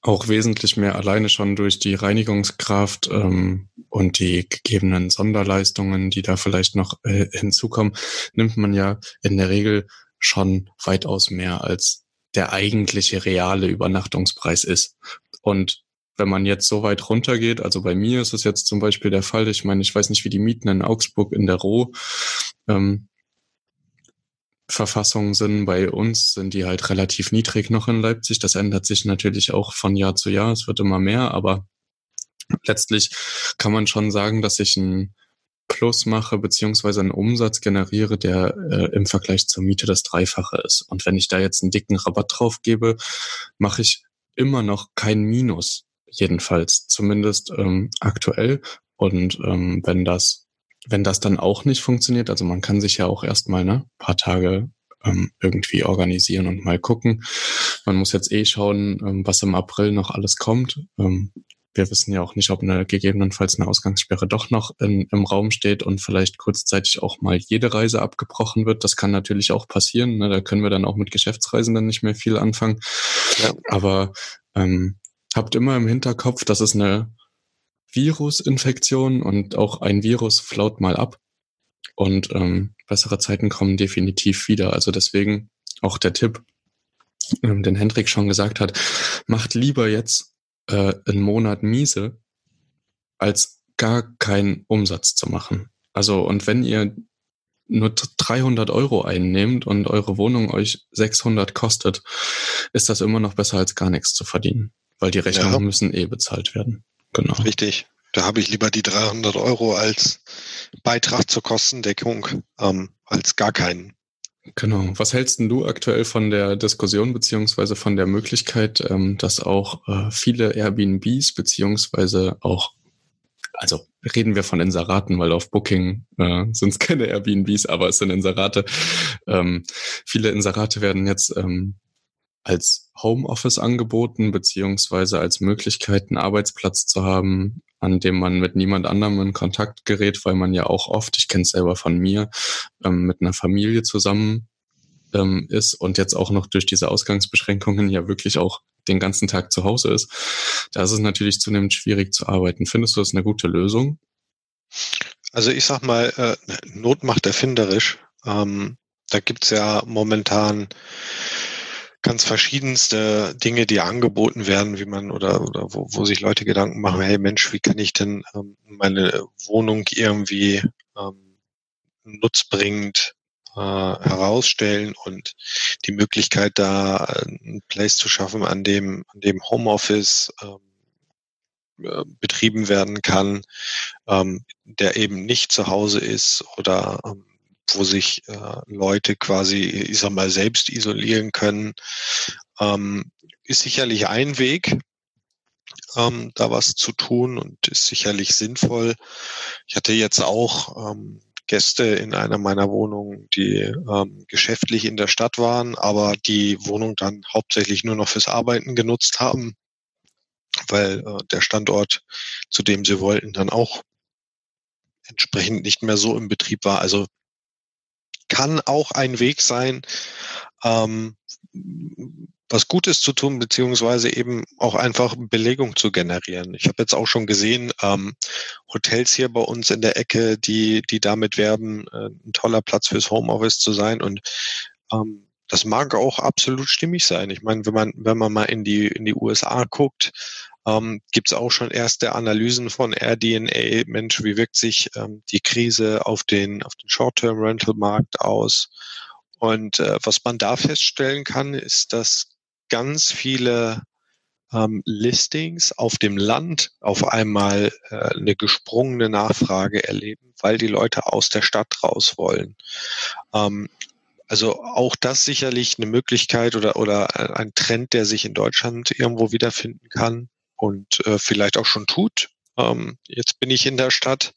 auch wesentlich mehr alleine schon durch die Reinigungskraft ähm, und die gegebenen Sonderleistungen, die da vielleicht noch äh, hinzukommen, nimmt man ja in der Regel schon weitaus mehr als der eigentliche reale Übernachtungspreis ist. Und wenn man jetzt so weit runtergeht, also bei mir ist es jetzt zum Beispiel der Fall, ich meine, ich weiß nicht, wie die Mieten in Augsburg in der Roh ähm, Verfassungen sind. Bei uns sind die halt relativ niedrig noch in Leipzig. Das ändert sich natürlich auch von Jahr zu Jahr. Es wird immer mehr, aber letztlich kann man schon sagen, dass ich ein Plus mache, beziehungsweise einen Umsatz generiere, der äh, im Vergleich zur Miete das Dreifache ist. Und wenn ich da jetzt einen dicken Rabatt drauf gebe, mache ich immer noch kein Minus jedenfalls zumindest ähm, aktuell. Und ähm, wenn das, wenn das dann auch nicht funktioniert, also man kann sich ja auch erstmal ne paar Tage ähm, irgendwie organisieren und mal gucken. Man muss jetzt eh schauen, ähm, was im April noch alles kommt. Ähm, wir wissen ja auch nicht, ob eine gegebenenfalls eine Ausgangssperre doch noch in, im Raum steht und vielleicht kurzzeitig auch mal jede Reise abgebrochen wird. Das kann natürlich auch passieren. Ne? Da können wir dann auch mit Geschäftsreisen nicht mehr viel anfangen. Ja. Aber ähm, habt immer im Hinterkopf, das ist eine Virusinfektion und auch ein Virus flaut mal ab. Und ähm, bessere Zeiten kommen definitiv wieder. Also deswegen auch der Tipp, ähm, den Hendrik schon gesagt hat, macht lieber jetzt äh, einen Monat miese, als gar keinen Umsatz zu machen. Also und wenn ihr nur 300 Euro einnehmt und eure Wohnung euch 600 kostet, ist das immer noch besser als gar nichts zu verdienen weil die Rechnungen ja. müssen eh bezahlt werden. Genau. Richtig. Da habe ich lieber die 300 Euro als Beitrag zur Kostendeckung ähm, als gar keinen. Genau. Was hältst denn du aktuell von der Diskussion beziehungsweise von der Möglichkeit, ähm, dass auch äh, viele Airbnbs beziehungsweise auch, also reden wir von Inseraten, weil auf Booking äh, sind es keine Airbnbs, aber es sind Inserate. Ähm, viele Inserate werden jetzt ähm, als Homeoffice angeboten, beziehungsweise als Möglichkeit, einen Arbeitsplatz zu haben, an dem man mit niemand anderem in Kontakt gerät, weil man ja auch oft, ich kenne es selber von mir, ähm, mit einer Familie zusammen ähm, ist und jetzt auch noch durch diese Ausgangsbeschränkungen ja wirklich auch den ganzen Tag zu Hause ist, da ist es natürlich zunehmend schwierig zu arbeiten. Findest du das eine gute Lösung? Also ich sag mal, äh, Not macht erfinderisch. Ähm, da gibt's ja momentan ganz verschiedenste Dinge, die angeboten werden, wie man oder, oder wo, wo sich Leute Gedanken machen, hey Mensch, wie kann ich denn ähm, meine Wohnung irgendwie ähm, nutzbringend äh, herausstellen und die Möglichkeit, da ein Place zu schaffen, an dem, an dem Homeoffice ähm, äh, betrieben werden kann, ähm, der eben nicht zu Hause ist oder ähm, wo sich äh, Leute quasi, ich sag mal, selbst isolieren können, ähm, ist sicherlich ein Weg, ähm, da was zu tun und ist sicherlich sinnvoll. Ich hatte jetzt auch ähm, Gäste in einer meiner Wohnungen, die ähm, geschäftlich in der Stadt waren, aber die Wohnung dann hauptsächlich nur noch fürs Arbeiten genutzt haben, weil äh, der Standort, zu dem sie wollten, dann auch entsprechend nicht mehr so im Betrieb war. Also kann auch ein Weg sein, ähm, was Gutes zu tun, beziehungsweise eben auch einfach Belegung zu generieren. Ich habe jetzt auch schon gesehen, ähm, Hotels hier bei uns in der Ecke, die, die damit werben, äh, ein toller Platz fürs Homeoffice zu sein. Und ähm, das mag auch absolut stimmig sein. Ich meine, wenn man, wenn man mal in die, in die USA guckt, ähm, gibt es auch schon erste Analysen von RDNA. Mensch, wie wirkt sich ähm, die Krise auf den, auf den Short-Term-Rental-Markt aus? Und äh, was man da feststellen kann, ist, dass ganz viele ähm, Listings auf dem Land auf einmal äh, eine gesprungene Nachfrage erleben, weil die Leute aus der Stadt raus wollen. Ähm, also auch das sicherlich eine Möglichkeit oder, oder ein Trend, der sich in Deutschland irgendwo wiederfinden kann und äh, vielleicht auch schon tut. Ähm, jetzt bin ich in der Stadt,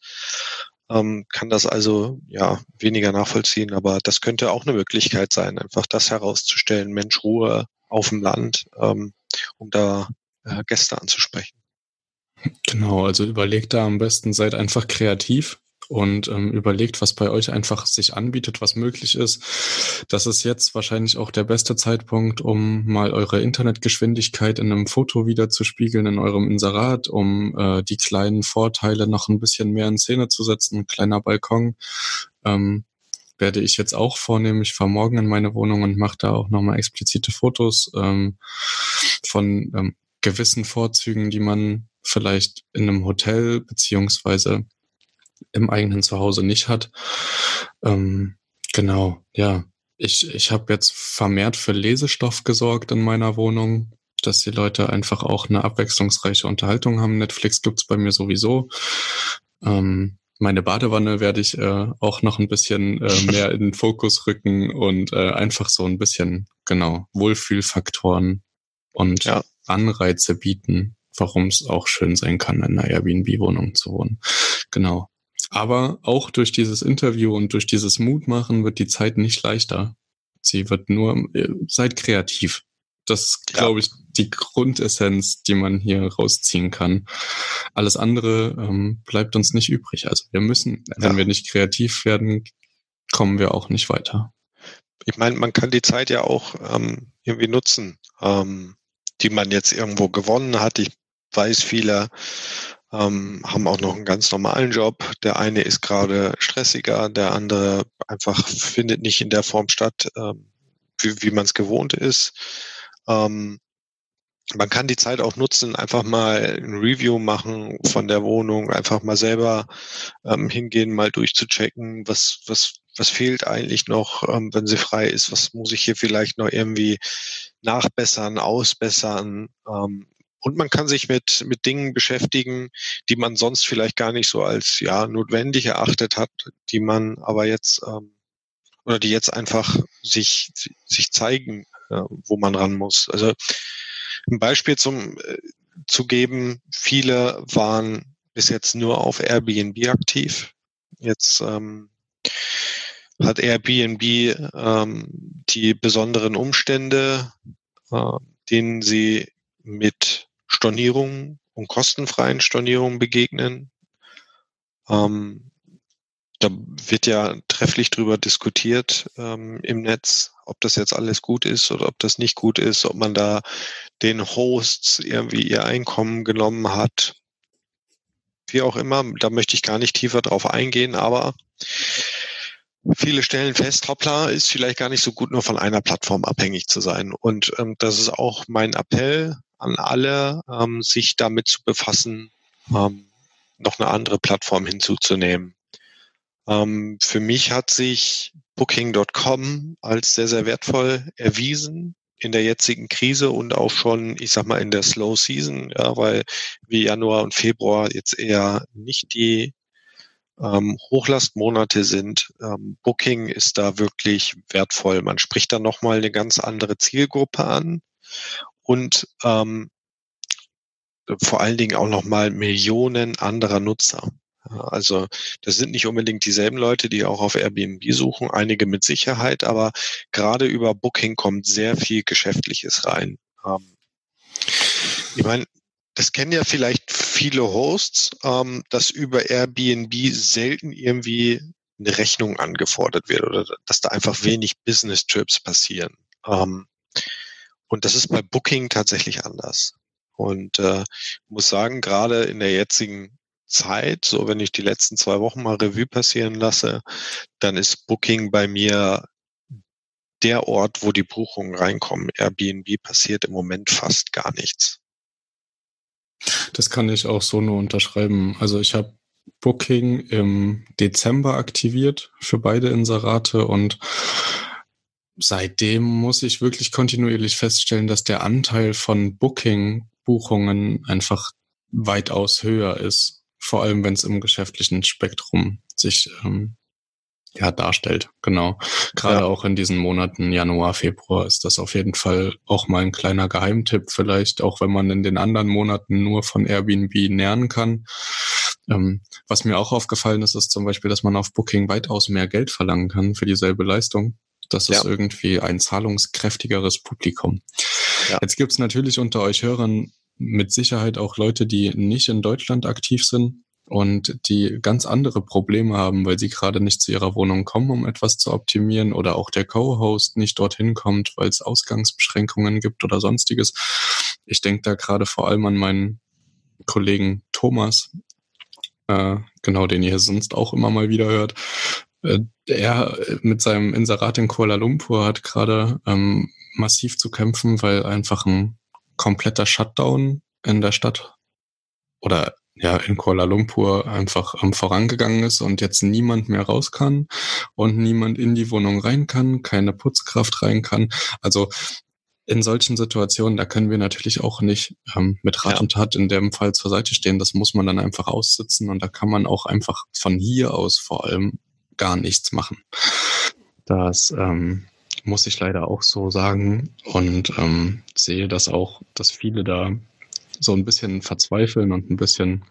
ähm, kann das also ja weniger nachvollziehen, aber das könnte auch eine Möglichkeit sein, einfach das herauszustellen, Mensch, Ruhe auf dem Land, ähm, um da äh, Gäste anzusprechen. Genau, also überlegt da am besten, seid einfach kreativ und ähm, überlegt, was bei euch einfach sich anbietet, was möglich ist. Das ist jetzt wahrscheinlich auch der beste Zeitpunkt, um mal eure Internetgeschwindigkeit in einem Foto wieder zu spiegeln in eurem Inserat, um äh, die kleinen Vorteile noch ein bisschen mehr in Szene zu setzen. Ein kleiner Balkon ähm, werde ich jetzt auch vornehmen. Ich fahre morgen in meine Wohnung und mache da auch nochmal explizite Fotos ähm, von ähm, gewissen Vorzügen, die man vielleicht in einem Hotel beziehungsweise im eigenen Zuhause nicht hat. Ähm, genau, ja. Ich, ich habe jetzt vermehrt für Lesestoff gesorgt in meiner Wohnung, dass die Leute einfach auch eine abwechslungsreiche Unterhaltung haben. Netflix gibt's bei mir sowieso. Ähm, meine Badewanne werde ich äh, auch noch ein bisschen äh, mehr in den Fokus rücken und äh, einfach so ein bisschen, genau, Wohlfühlfaktoren und ja. Anreize bieten, warum es auch schön sein kann, in einer Airbnb-Wohnung zu wohnen. Genau. Aber auch durch dieses Interview und durch dieses Mutmachen wird die Zeit nicht leichter. Sie wird nur, äh, seid kreativ. Das ist, ja. glaube ich, die Grundessenz, die man hier rausziehen kann. Alles andere ähm, bleibt uns nicht übrig. Also wir müssen, wenn ja. wir nicht kreativ werden, kommen wir auch nicht weiter. Ich meine, man kann die Zeit ja auch ähm, irgendwie nutzen, ähm, die man jetzt irgendwo gewonnen hat. Ich weiß, viele ähm, haben auch noch einen ganz normalen Job. Der eine ist gerade stressiger, der andere einfach findet nicht in der Form statt, ähm, wie, wie man es gewohnt ist. Ähm, man kann die Zeit auch nutzen, einfach mal ein Review machen von der Wohnung, einfach mal selber ähm, hingehen, mal durchzuchecken, was, was, was fehlt eigentlich noch, ähm, wenn sie frei ist, was muss ich hier vielleicht noch irgendwie nachbessern, ausbessern. Ähm, und man kann sich mit, mit Dingen beschäftigen, die man sonst vielleicht gar nicht so als ja notwendig erachtet hat, die man aber jetzt ähm, oder die jetzt einfach sich, sich zeigen, äh, wo man ran muss. Also ein Beispiel zum äh, zu geben, viele waren bis jetzt nur auf Airbnb aktiv. Jetzt ähm, hat Airbnb ähm, die besonderen Umstände, äh, denen sie mit Stornierungen und kostenfreien Stornierungen begegnen. Ähm, da wird ja trefflich drüber diskutiert ähm, im Netz, ob das jetzt alles gut ist oder ob das nicht gut ist, ob man da den Hosts irgendwie ihr Einkommen genommen hat. Wie auch immer, da möchte ich gar nicht tiefer drauf eingehen, aber viele stellen fest, hoppla, ist vielleicht gar nicht so gut, nur von einer Plattform abhängig zu sein. Und ähm, das ist auch mein Appell an alle, ähm, sich damit zu befassen, ähm, noch eine andere Plattform hinzuzunehmen. Ähm, für mich hat sich Booking.com als sehr, sehr wertvoll erwiesen in der jetzigen Krise und auch schon, ich sag mal, in der Slow Season, ja, weil wie Januar und Februar jetzt eher nicht die ähm, Hochlastmonate sind. Ähm, Booking ist da wirklich wertvoll. Man spricht da nochmal eine ganz andere Zielgruppe an und ähm, vor allen Dingen auch nochmal Millionen anderer Nutzer. Also das sind nicht unbedingt dieselben Leute, die auch auf Airbnb suchen, einige mit Sicherheit, aber gerade über Booking kommt sehr viel Geschäftliches rein. Ähm, ich meine, das kennen ja vielleicht viele Hosts, ähm, dass über Airbnb selten irgendwie eine Rechnung angefordert wird oder dass da einfach wenig Business-Trips passieren. Und das ist bei Booking tatsächlich anders. Und äh, muss sagen, gerade in der jetzigen Zeit, so wenn ich die letzten zwei Wochen mal Revue passieren lasse, dann ist Booking bei mir der Ort, wo die Buchungen reinkommen. Airbnb passiert im Moment fast gar nichts. Das kann ich auch so nur unterschreiben. Also ich habe Booking im Dezember aktiviert für beide Inserate und seitdem muss ich wirklich kontinuierlich feststellen, dass der Anteil von Booking-Buchungen einfach weitaus höher ist. Vor allem, wenn es im geschäftlichen Spektrum sich ähm, ja, darstellt. Genau. Gerade ja. auch in diesen Monaten Januar, Februar ist das auf jeden Fall auch mal ein kleiner Geheimtipp vielleicht, auch wenn man in den anderen Monaten nur von Airbnb nähern kann. Ähm, was mir auch aufgefallen ist, ist zum Beispiel, dass man auf Booking weitaus mehr Geld verlangen kann für dieselbe Leistung. Das ist ja. irgendwie ein zahlungskräftigeres Publikum. Ja. Jetzt gibt's natürlich unter euch Hörern mit Sicherheit auch Leute, die nicht in Deutschland aktiv sind und die ganz andere Probleme haben, weil sie gerade nicht zu ihrer Wohnung kommen, um etwas zu optimieren oder auch der Co-Host nicht dorthin kommt, weil es Ausgangsbeschränkungen gibt oder sonstiges. Ich denke da gerade vor allem an meinen Kollegen Thomas, äh, genau, den ihr sonst auch immer mal wieder hört. Äh, er mit seinem Inserat in Kuala Lumpur hat gerade ähm, massiv zu kämpfen, weil einfach ein kompletter Shutdown in der Stadt oder ja in Kuala Lumpur einfach ähm, vorangegangen ist und jetzt niemand mehr raus kann und niemand in die Wohnung rein kann, keine Putzkraft rein kann. Also in solchen Situationen, da können wir natürlich auch nicht ähm, mit Rat ja. und Tat in dem Fall zur Seite stehen. Das muss man dann einfach aussitzen und da kann man auch einfach von hier aus vor allem gar nichts machen. Das ähm, muss ich leider auch so sagen und ähm, sehe das auch, dass viele da so ein bisschen verzweifeln und ein bisschen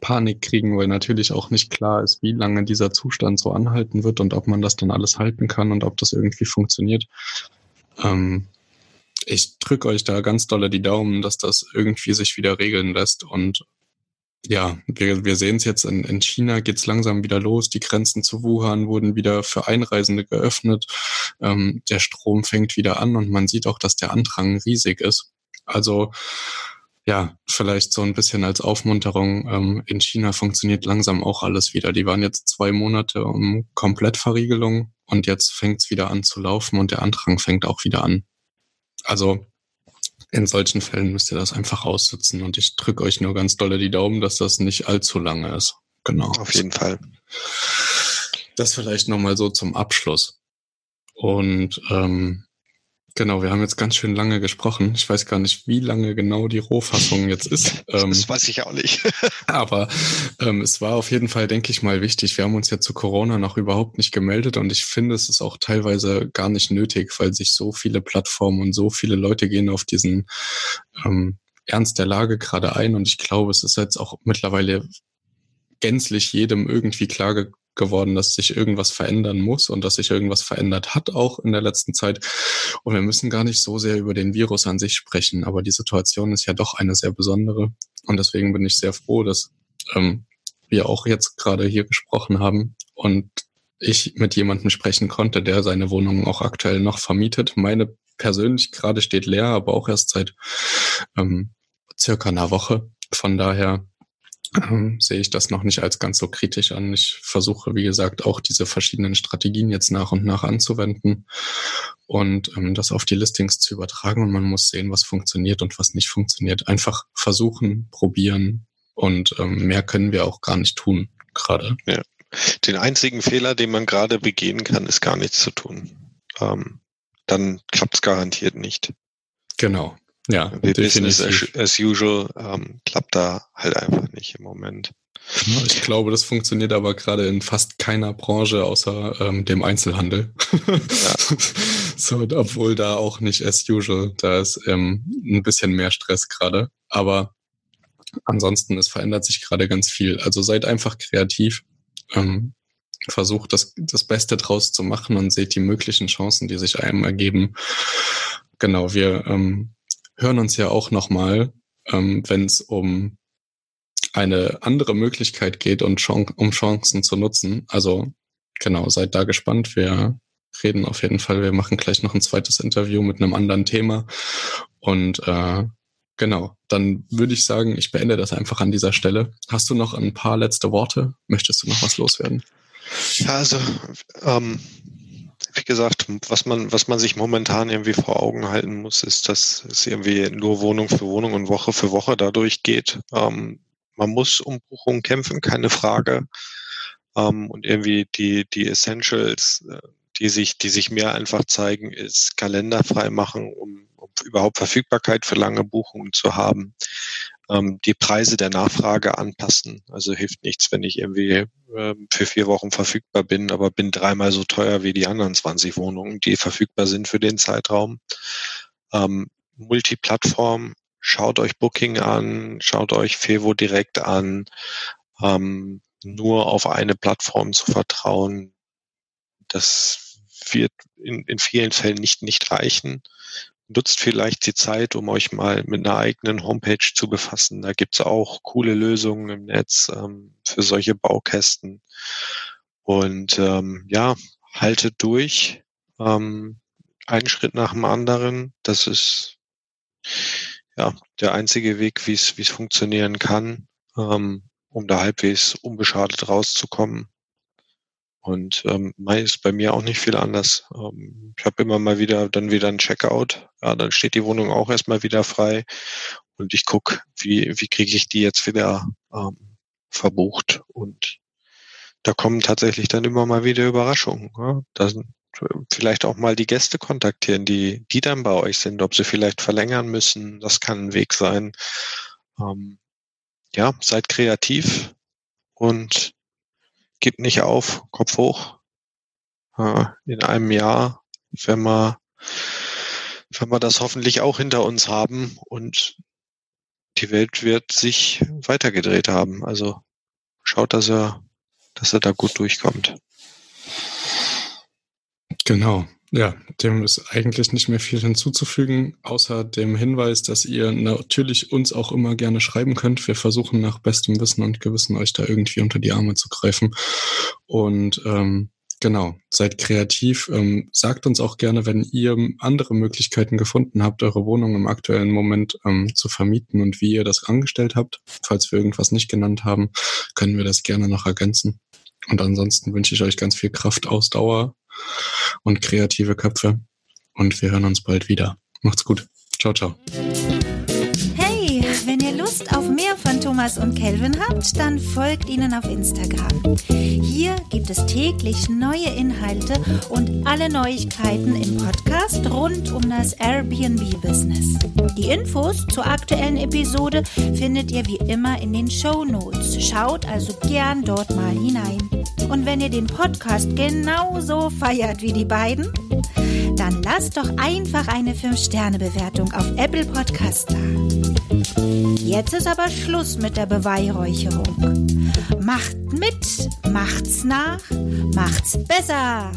Panik kriegen, weil natürlich auch nicht klar ist, wie lange dieser Zustand so anhalten wird und ob man das dann alles halten kann und ob das irgendwie funktioniert. Ähm, ich drücke euch da ganz dolle die Daumen, dass das irgendwie sich wieder regeln lässt. Und ja, wir, wir sehen es jetzt, in, in China geht's langsam wieder los. Die Grenzen zu Wuhan wurden wieder für Einreisende geöffnet. Ähm, der Strom fängt wieder an und man sieht auch, dass der Andrang riesig ist. Also ja, vielleicht so ein bisschen als Aufmunterung. Ähm, in China funktioniert langsam auch alles wieder. Die waren jetzt zwei Monate um Komplettverriegelung und jetzt fängt's wieder an zu laufen und der Andrang fängt auch wieder an. Also in solchen Fällen müsst ihr das einfach aussitzen und ich drücke euch nur ganz dolle die Daumen, dass das nicht allzu lange ist. Genau. Auf jeden Fall. Das vielleicht nochmal so zum Abschluss. Und ähm, Genau, wir haben jetzt ganz schön lange gesprochen. Ich weiß gar nicht, wie lange genau die Rohfassung jetzt ist. das ähm, weiß ich auch nicht. aber ähm, es war auf jeden Fall, denke ich mal, wichtig. Wir haben uns ja zu Corona noch überhaupt nicht gemeldet und ich finde, es ist auch teilweise gar nicht nötig, weil sich so viele Plattformen und so viele Leute gehen auf diesen ähm, Ernst der Lage gerade ein und ich glaube, es ist jetzt auch mittlerweile gänzlich jedem irgendwie klar geworden, dass sich irgendwas verändern muss und dass sich irgendwas verändert hat auch in der letzten Zeit. Und wir müssen gar nicht so sehr über den Virus an sich sprechen, aber die Situation ist ja doch eine sehr besondere. Und deswegen bin ich sehr froh, dass ähm, wir auch jetzt gerade hier gesprochen haben und ich mit jemandem sprechen konnte, der seine Wohnung auch aktuell noch vermietet. Meine persönlich gerade steht leer, aber auch erst seit ähm, circa einer Woche. Von daher ähm, sehe ich das noch nicht als ganz so kritisch an. Ich versuche, wie gesagt, auch diese verschiedenen Strategien jetzt nach und nach anzuwenden und ähm, das auf die Listings zu übertragen. Und man muss sehen, was funktioniert und was nicht funktioniert. Einfach versuchen, probieren und ähm, mehr können wir auch gar nicht tun gerade. Ja. Den einzigen Fehler, den man gerade begehen kann, ist gar nichts zu tun. Ähm, dann klappt es garantiert nicht. Genau. Ja, Business as, as usual ähm, klappt da halt einfach nicht im Moment. Ich glaube, das funktioniert aber gerade in fast keiner Branche außer ähm, dem Einzelhandel. Ja. so, obwohl da auch nicht as usual, da ist ähm, ein bisschen mehr Stress gerade. Aber ansonsten, es verändert sich gerade ganz viel. Also seid einfach kreativ, ähm, versucht das, das Beste draus zu machen und seht die möglichen Chancen, die sich einem ergeben. Genau, wir ähm, hören uns ja auch nochmal, ähm, wenn es um eine andere Möglichkeit geht und Chan um Chancen zu nutzen. Also genau, seid da gespannt. Wir reden auf jeden Fall. Wir machen gleich noch ein zweites Interview mit einem anderen Thema. Und äh, genau, dann würde ich sagen, ich beende das einfach an dieser Stelle. Hast du noch ein paar letzte Worte? Möchtest du noch was loswerden? Ja, also ähm, wie gesagt, was man, was man sich momentan irgendwie vor Augen halten muss, ist, dass es irgendwie nur Wohnung für Wohnung und Woche für Woche dadurch geht. Ähm, man muss um Buchungen kämpfen, keine Frage. Ähm, und irgendwie die, die Essentials, äh, die sich, die sich mehr einfach zeigen, ist Kalender frei machen, um, um überhaupt Verfügbarkeit für lange Buchungen zu haben ähm, die Preise der Nachfrage anpassen. Also hilft nichts, wenn ich irgendwie ähm, für vier Wochen verfügbar bin, aber bin dreimal so teuer wie die anderen 20 Wohnungen, die verfügbar sind für den Zeitraum. Ähm, Multiplattform, schaut euch Booking an, schaut euch Fevo direkt an. Ähm, nur auf eine Plattform zu vertrauen, das wird in, in vielen Fällen nicht, nicht reichen nutzt vielleicht die Zeit, um euch mal mit einer eigenen Homepage zu befassen. Da gibt's auch coole Lösungen im Netz ähm, für solche Baukästen. Und ähm, ja, haltet durch. Ähm, einen Schritt nach dem anderen. Das ist ja der einzige Weg, wie es funktionieren kann, ähm, um da halbwegs unbeschadet rauszukommen. Und ähm, ist bei mir auch nicht viel anders. Ähm, ich habe immer mal wieder dann wieder ein Checkout. Ja, dann steht die Wohnung auch erstmal wieder frei. Und ich guck, wie, wie kriege ich die jetzt wieder ähm, verbucht. Und da kommen tatsächlich dann immer mal wieder Überraschungen. Ja? Da sind vielleicht auch mal die Gäste kontaktieren, die, die dann bei euch sind, ob sie vielleicht verlängern müssen. Das kann ein Weg sein. Ähm, ja, seid kreativ und gib nicht auf, Kopf hoch. In einem Jahr, wenn wir, wenn wir das hoffentlich auch hinter uns haben und die Welt wird sich weitergedreht haben. Also schaut, dass er, dass er da gut durchkommt. Genau. Ja, dem ist eigentlich nicht mehr viel hinzuzufügen, außer dem Hinweis, dass ihr natürlich uns auch immer gerne schreiben könnt. Wir versuchen nach bestem Wissen und Gewissen euch da irgendwie unter die Arme zu greifen. Und ähm, genau, seid kreativ. Ähm, sagt uns auch gerne, wenn ihr andere Möglichkeiten gefunden habt, eure Wohnung im aktuellen Moment ähm, zu vermieten und wie ihr das angestellt habt. Falls wir irgendwas nicht genannt haben, können wir das gerne noch ergänzen. Und ansonsten wünsche ich euch ganz viel Kraft, Ausdauer und kreative Köpfe. Und wir hören uns bald wieder. Macht's gut. Ciao, ciao. Thomas und Kelvin habt, dann folgt ihnen auf Instagram. Hier gibt es täglich neue Inhalte und alle Neuigkeiten im Podcast rund um das Airbnb-Business. Die Infos zur aktuellen Episode findet ihr wie immer in den Show Notes. Schaut also gern dort mal hinein. Und wenn ihr den Podcast genauso feiert wie die beiden, dann lasst doch einfach eine 5-Sterne-Bewertung auf Apple Podcast da. Jetzt ist aber Schluss mit der Beweihräucherung. Macht mit, macht's nach, macht's besser.